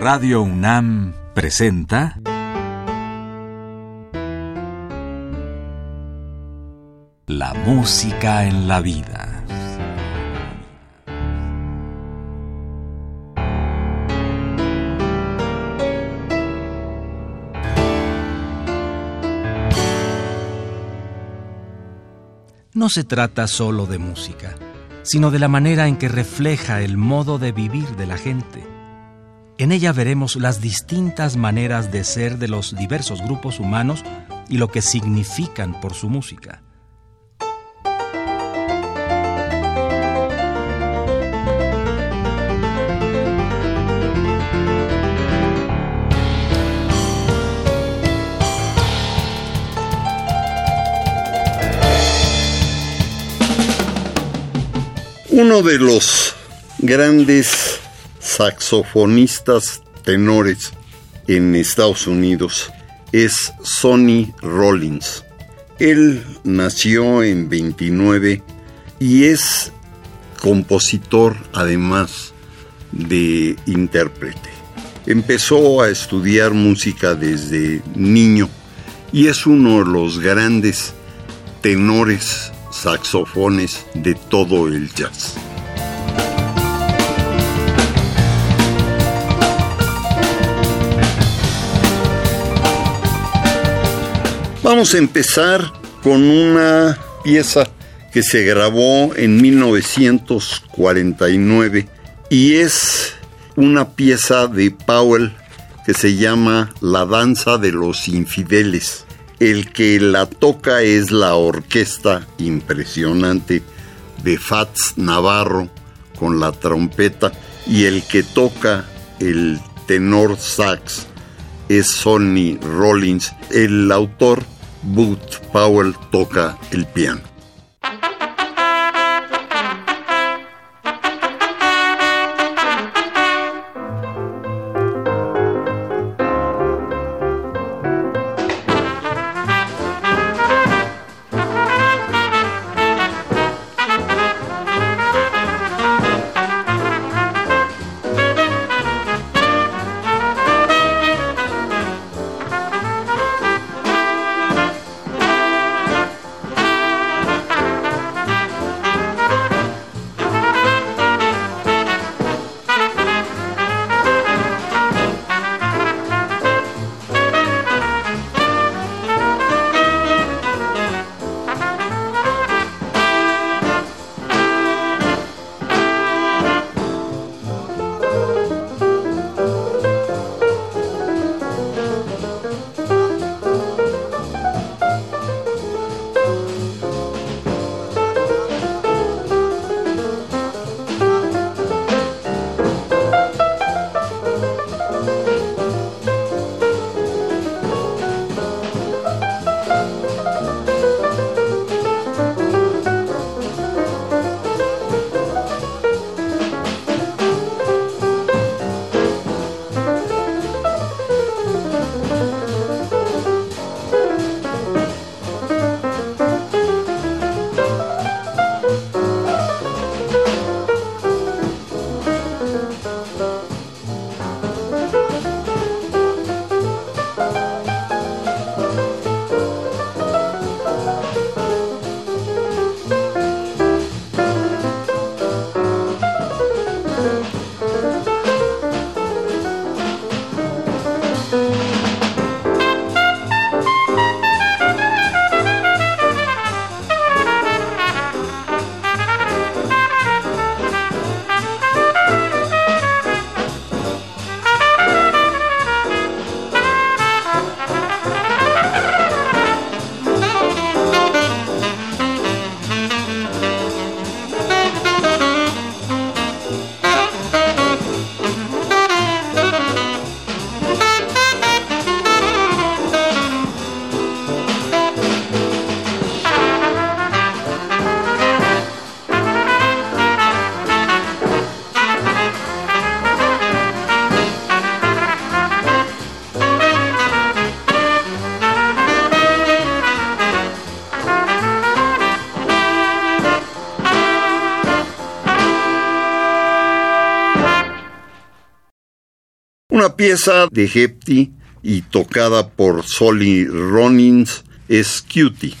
Radio UNAM presenta La música en la vida. No se trata solo de música, sino de la manera en que refleja el modo de vivir de la gente. En ella veremos las distintas maneras de ser de los diversos grupos humanos y lo que significan por su música. Uno de los grandes saxofonistas tenores en Estados Unidos es Sonny Rollins. Él nació en 29 y es compositor además de intérprete. Empezó a estudiar música desde niño y es uno de los grandes tenores saxofones de todo el jazz. Vamos a empezar con una pieza que se grabó en 1949 y es una pieza de Powell que se llama La danza de los infideles. El que la toca es la orquesta impresionante de Fats Navarro con la trompeta y el que toca el tenor sax es Sonny Rollins. El autor, Booth Powell, toca el piano. Pieza de Hepti y tocada por Solly Ronins es Cutie.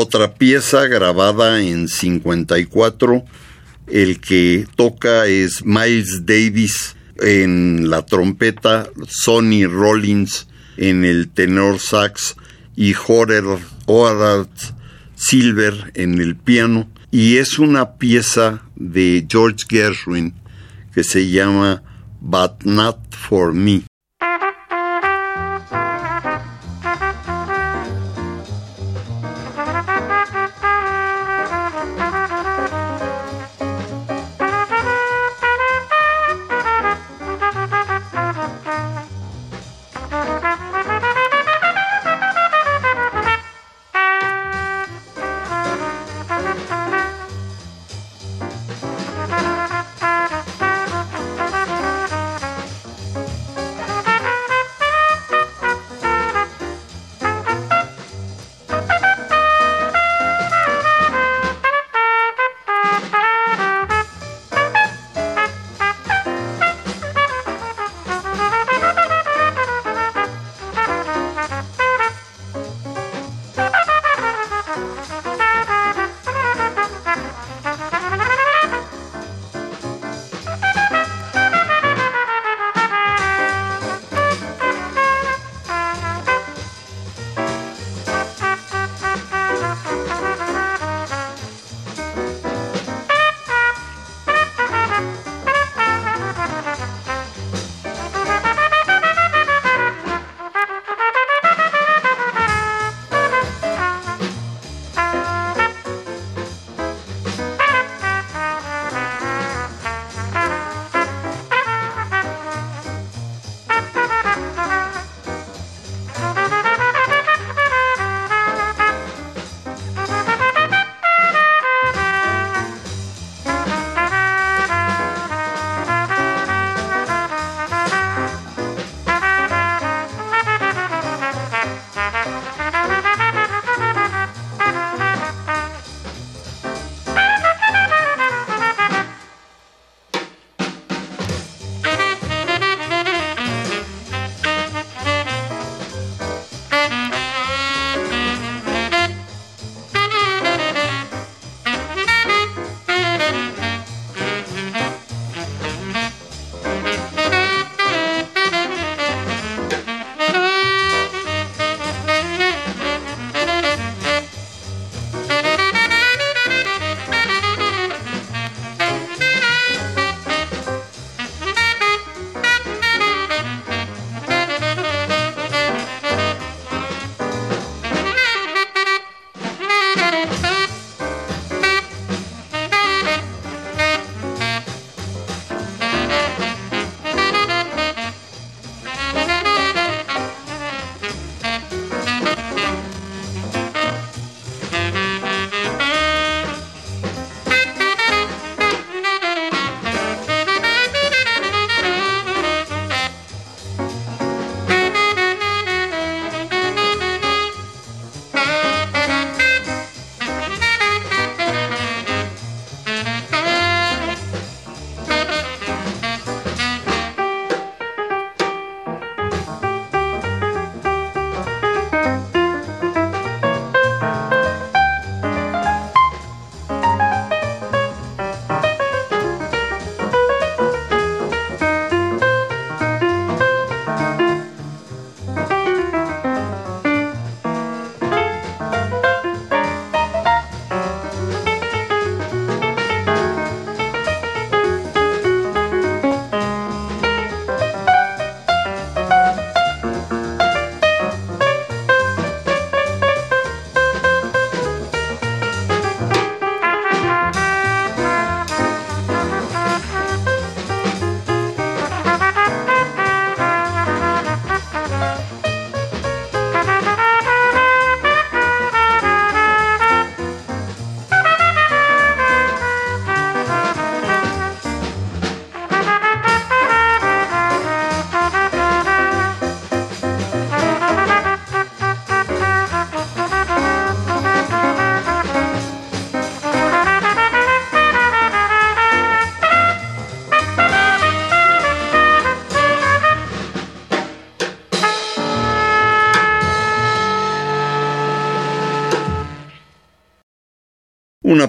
Otra pieza grabada en 54, el que toca es Miles Davis en la trompeta, Sonny Rollins en el tenor sax y Horace Silver en el piano. Y es una pieza de George Gershwin que se llama But Not For Me.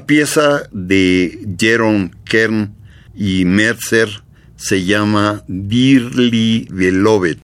Pieza de Jerome Kern y Mercer se llama Dearly Beloved.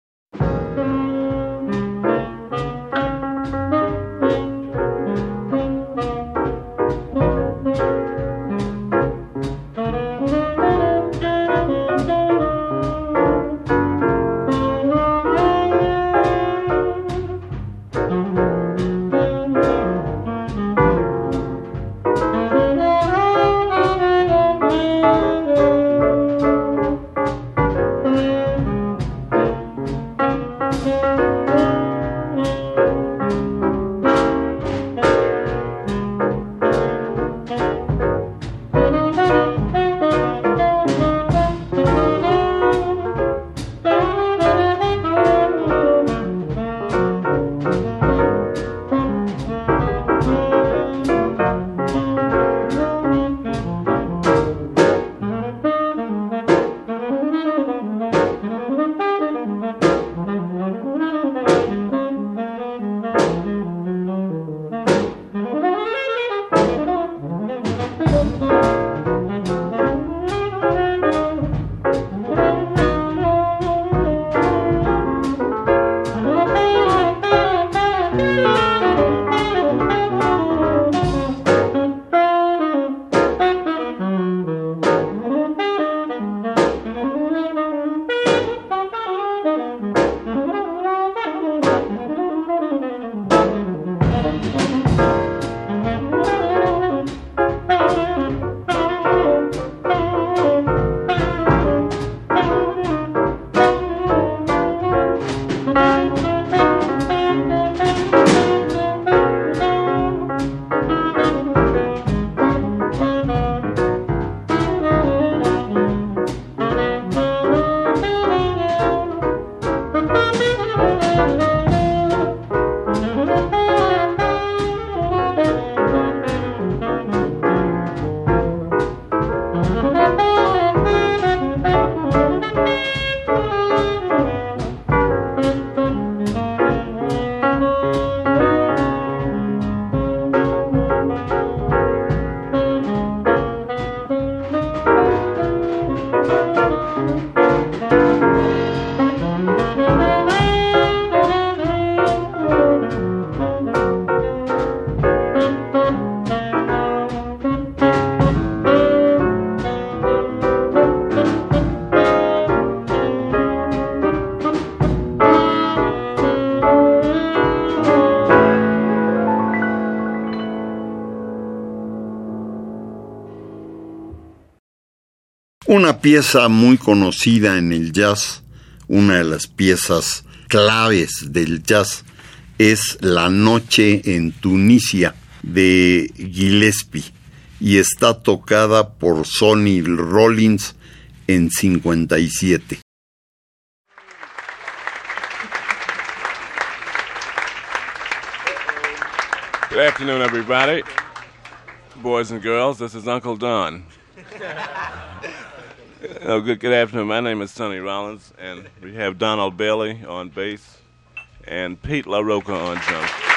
Pieza muy conocida en el jazz, una de las piezas claves del jazz, es La Noche en Tunisia de Gillespie y está tocada por Sonny Rollins en 57. Good afternoon, everybody. Boys and girls, this is Uncle Don. Oh, good, good afternoon. My name is Sonny Rollins, and we have Donald Bailey on bass and Pete LaRocca on drums.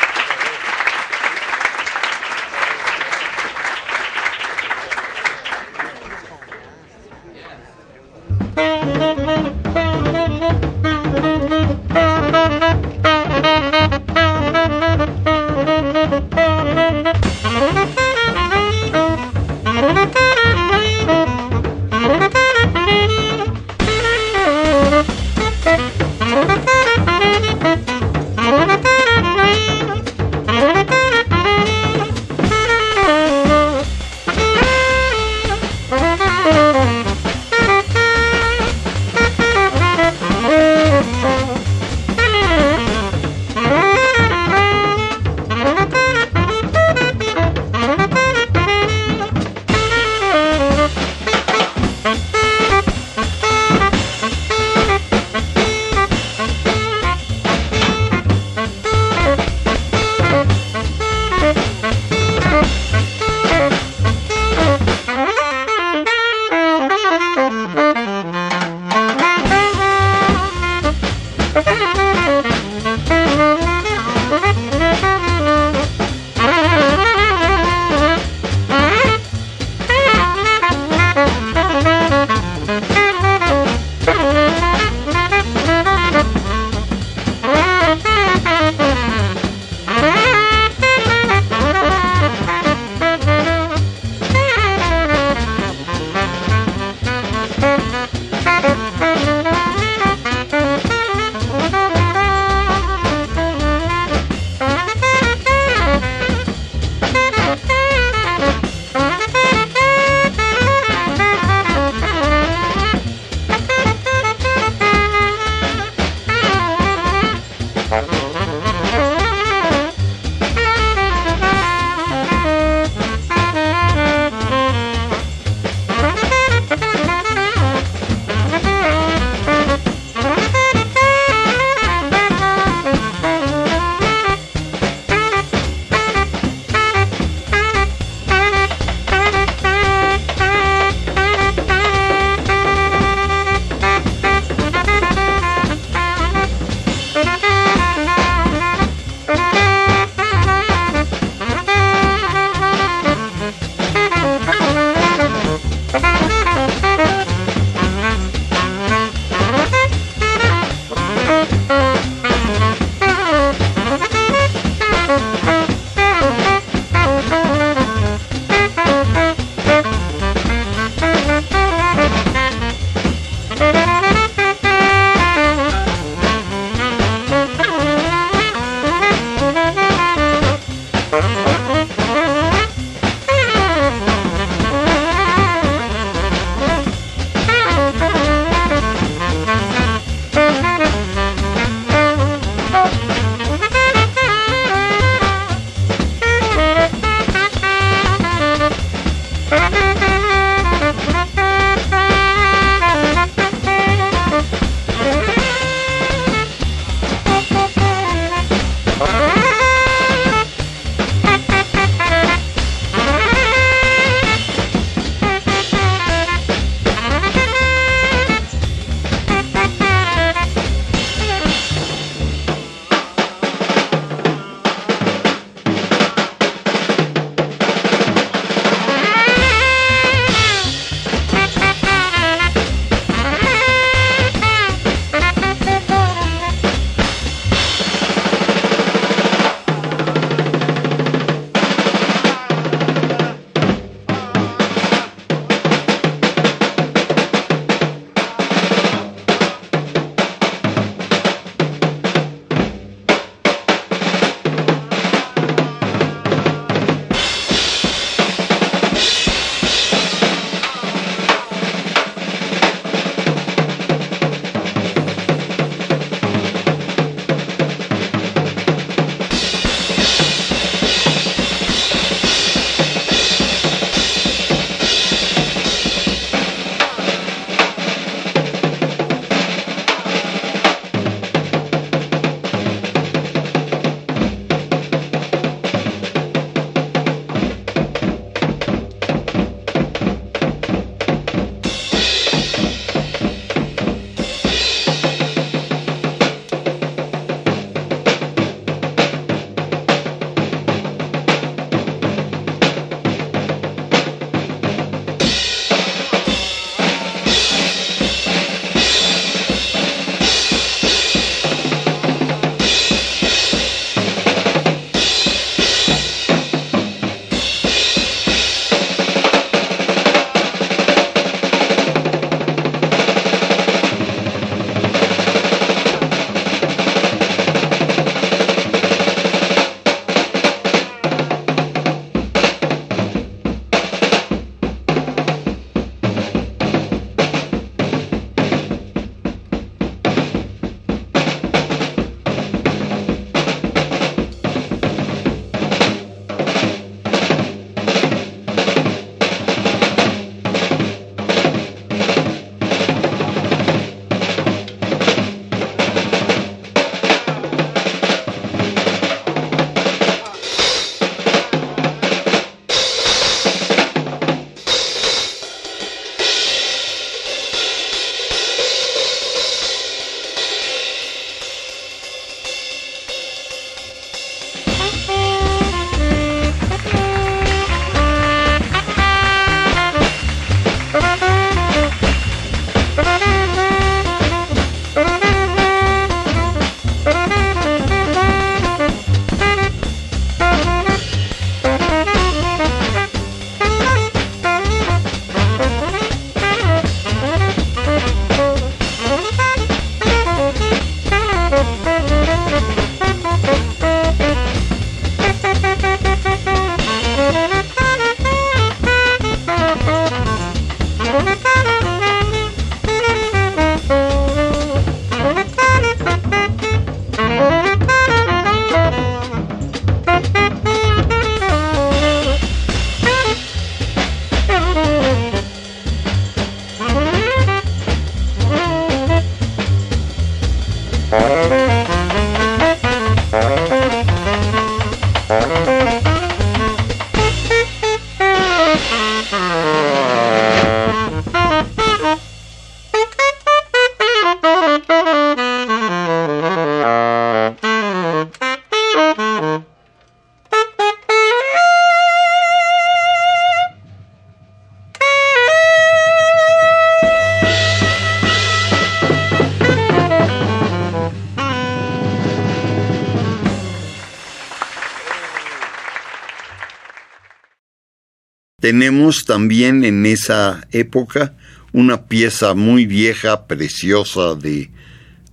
Tenemos también en esa época una pieza muy vieja, preciosa de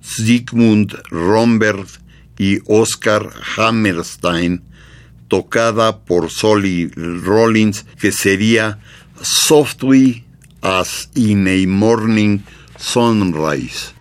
Sigmund Romberg y Oscar Hammerstein, tocada por Solly Rollins, que sería Softly as in a Morning Sunrise.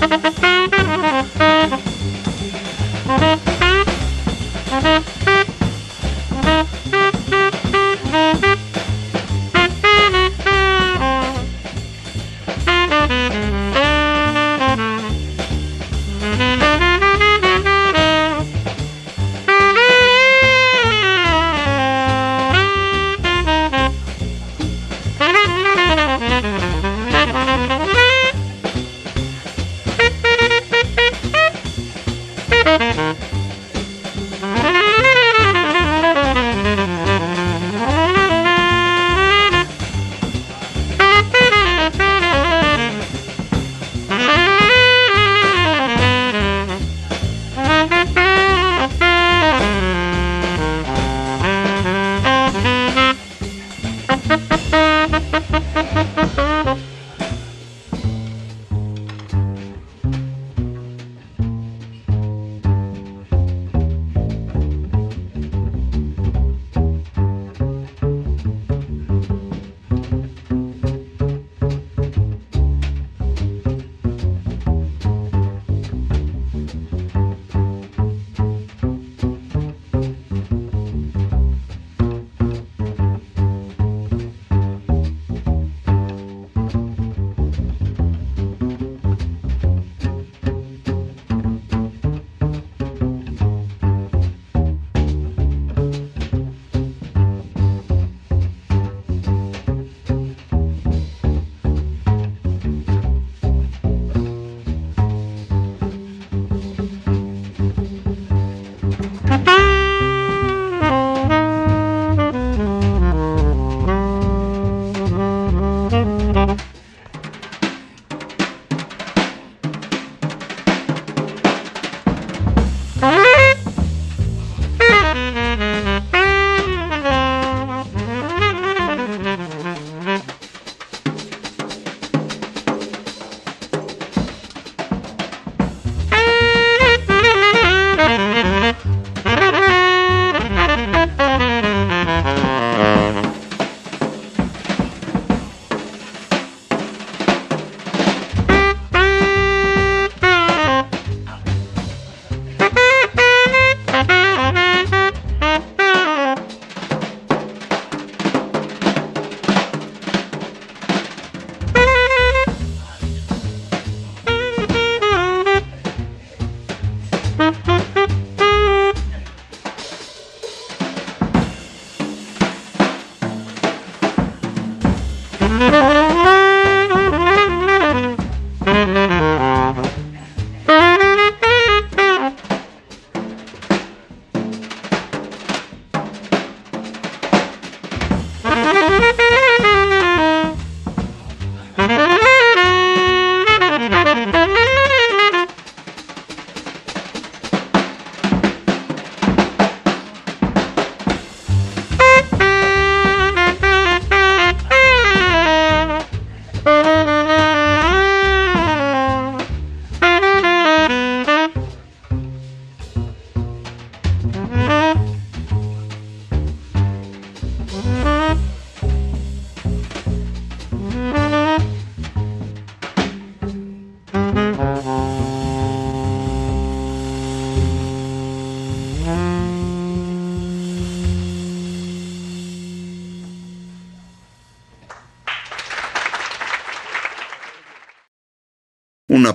Música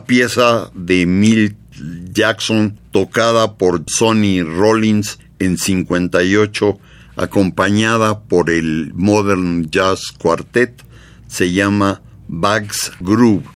pieza de Milt Jackson tocada por Sonny Rollins en 58, acompañada por el Modern Jazz Quartet, se llama Bags Groove.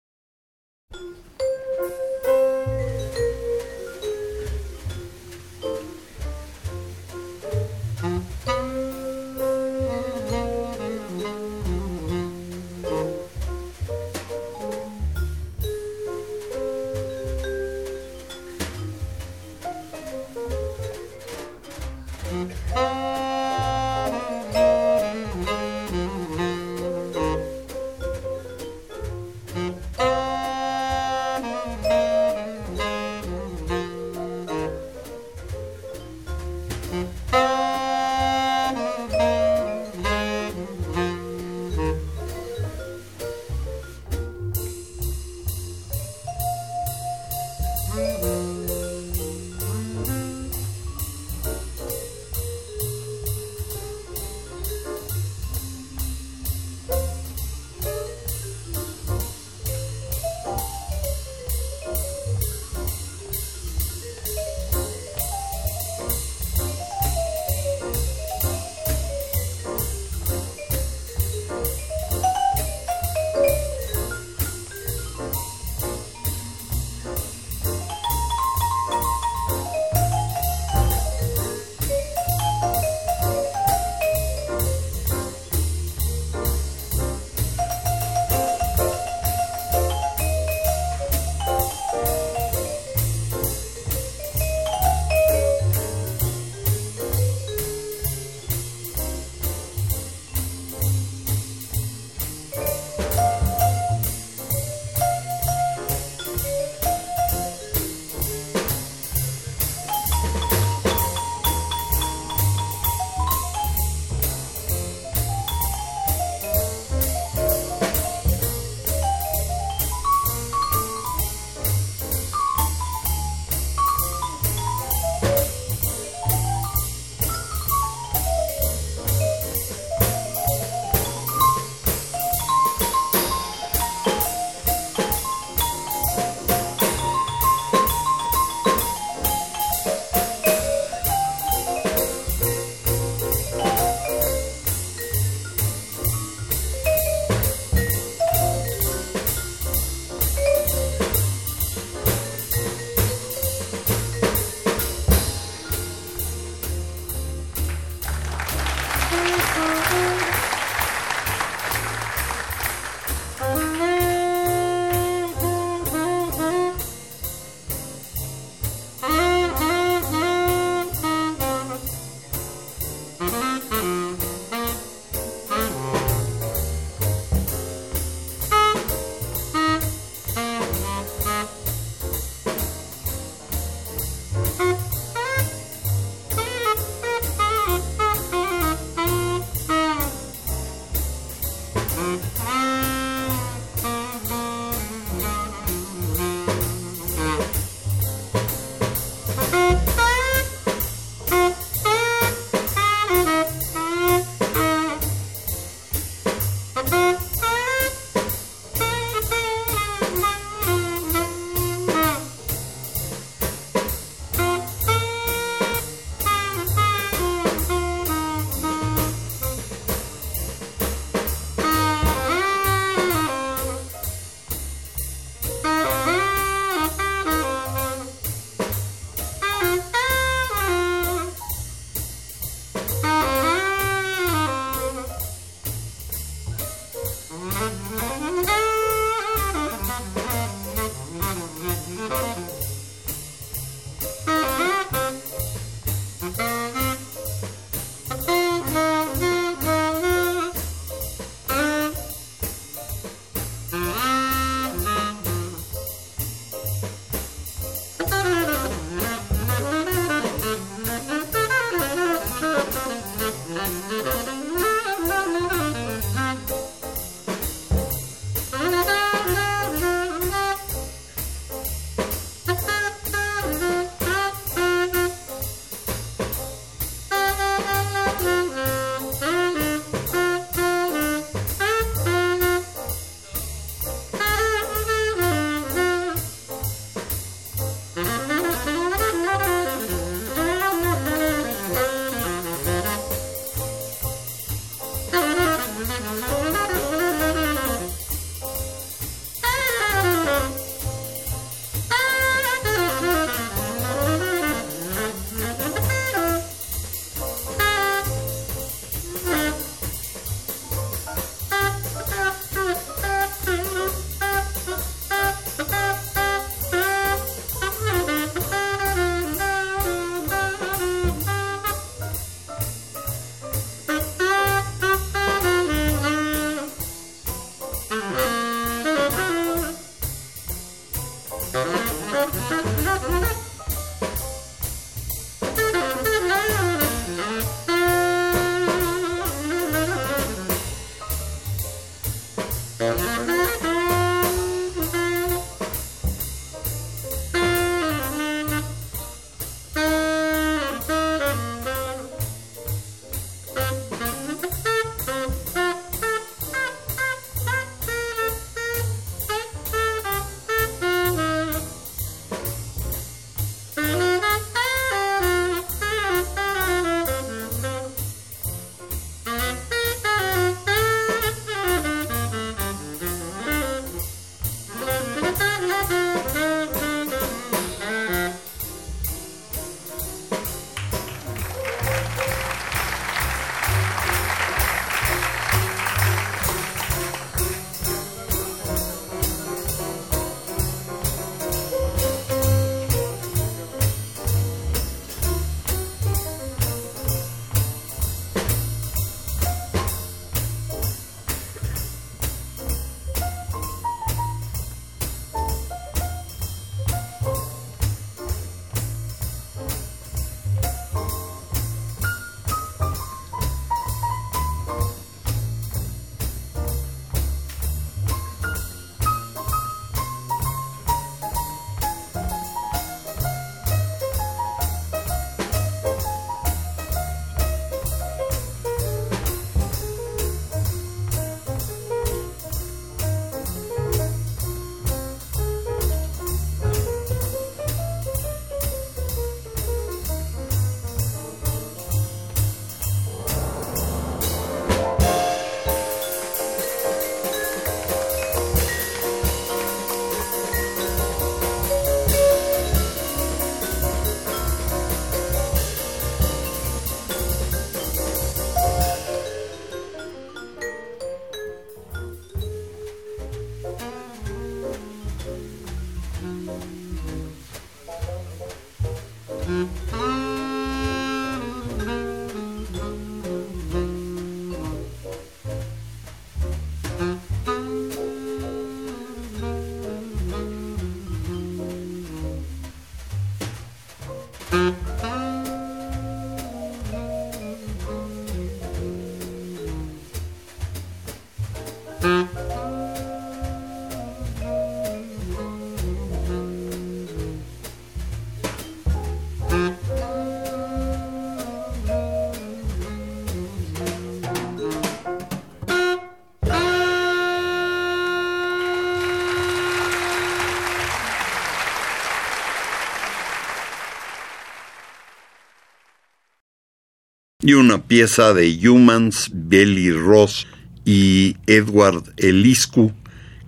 Y una pieza de Humans, Belly Ross y Edward Eliscu,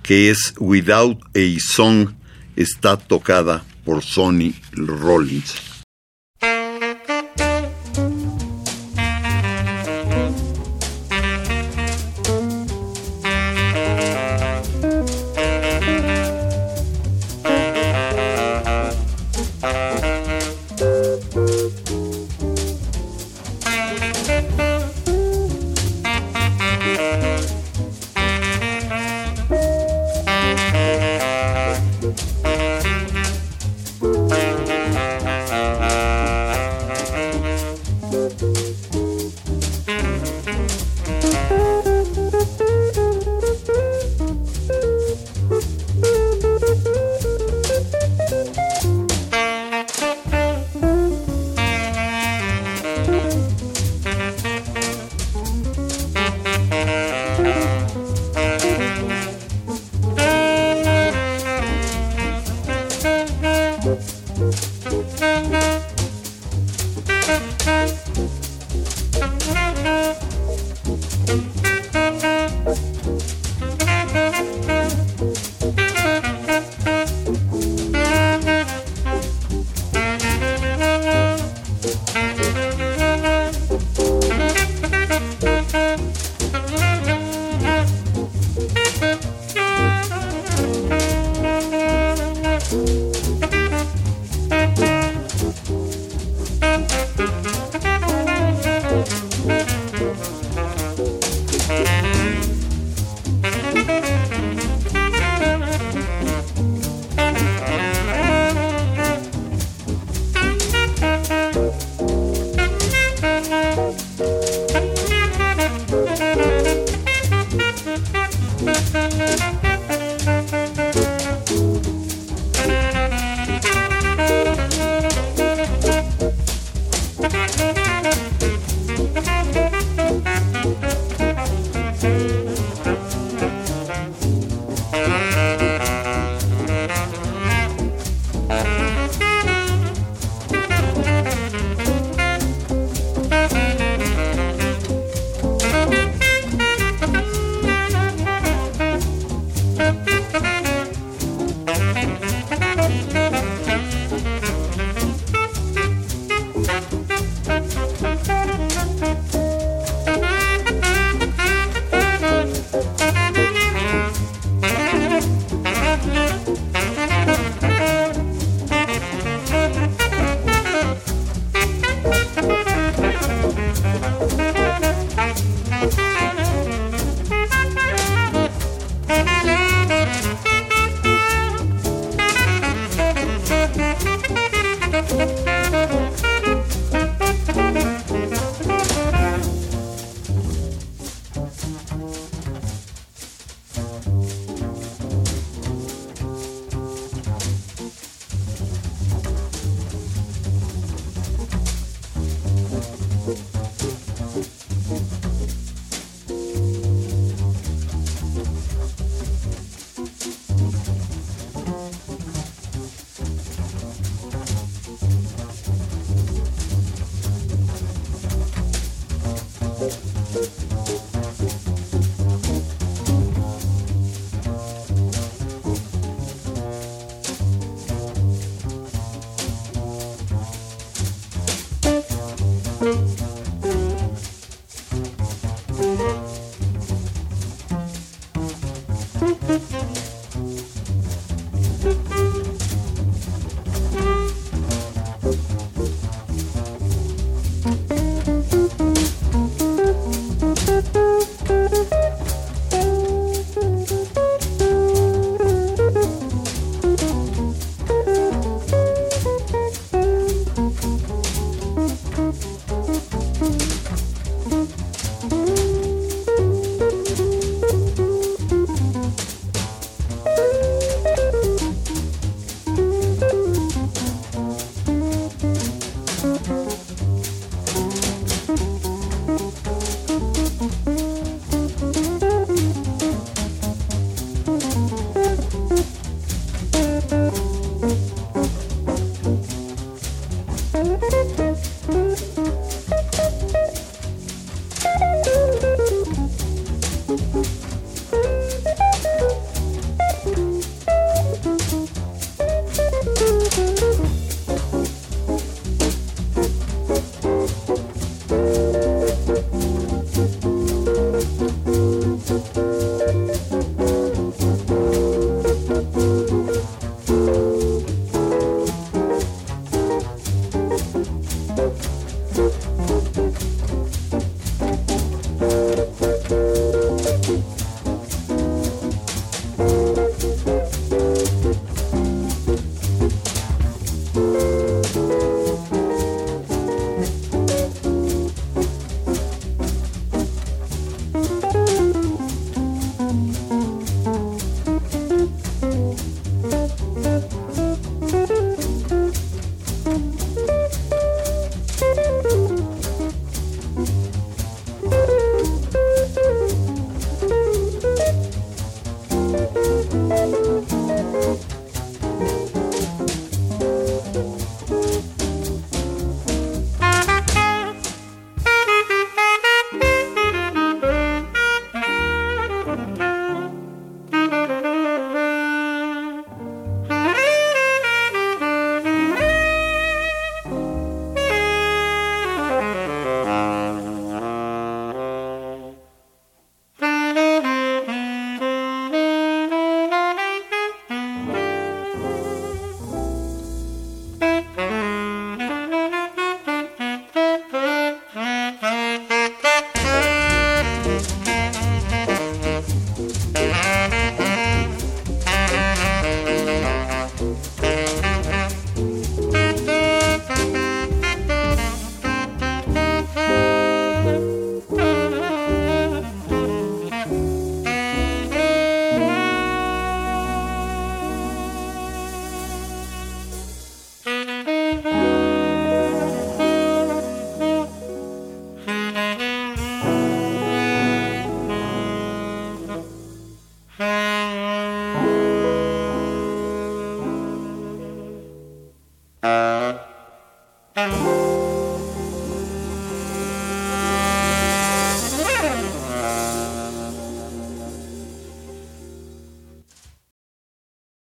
que es Without a Song, está tocada por Sonny Rollins.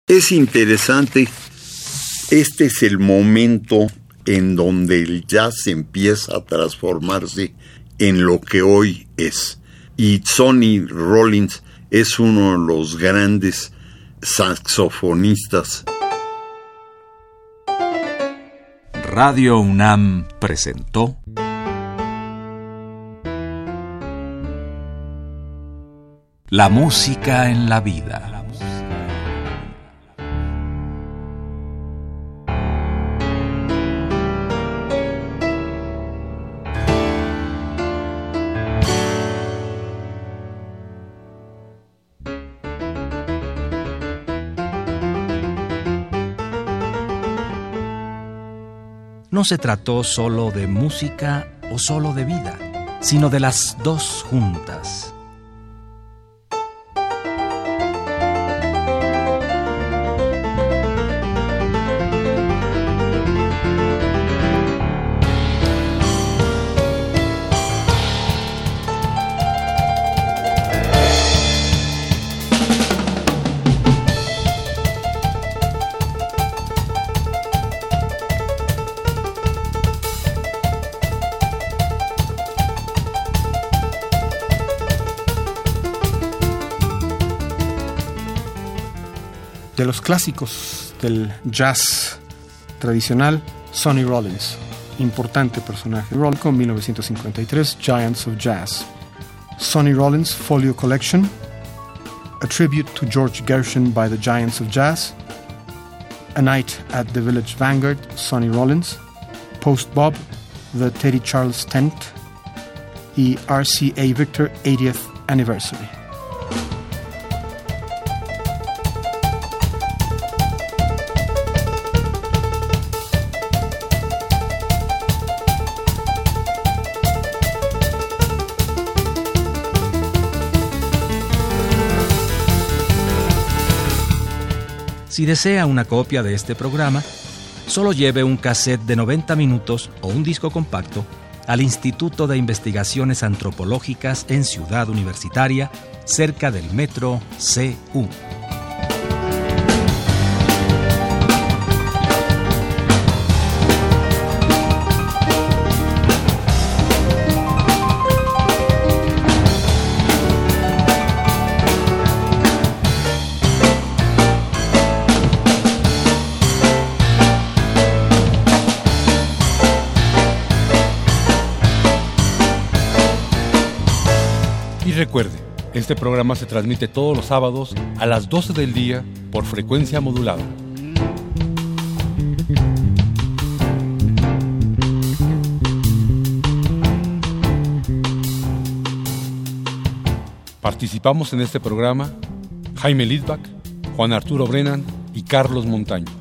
Es interesante, este es el momento en donde el jazz empieza a transformarse en lo que hoy es. Y Sonny Rollins es uno de los grandes saxofonistas. Radio UNAM presentó La música en la vida. No se trató solo de música o solo de vida, sino de las dos juntas. Los clásicos del jazz tradicional, Sonny Rollins, importante personaje. Rollins 1953, Giants of Jazz. Sonny Rollins Folio Collection, a tribute to George Gershwin by the Giants of Jazz. A Night at the Village Vanguard, Sonny Rollins. Post Bob, The Teddy Charles Tent y RCA Victor 80th Anniversary. Si desea una copia de este programa, solo lleve un cassette de 90 minutos o un disco compacto al Instituto de Investigaciones Antropológicas en Ciudad Universitaria, cerca del metro CU. Recuerde, este programa se transmite todos los sábados a las 12 del día por frecuencia modulada. Participamos en este programa Jaime Lidbach, Juan Arturo Brennan y Carlos Montaño.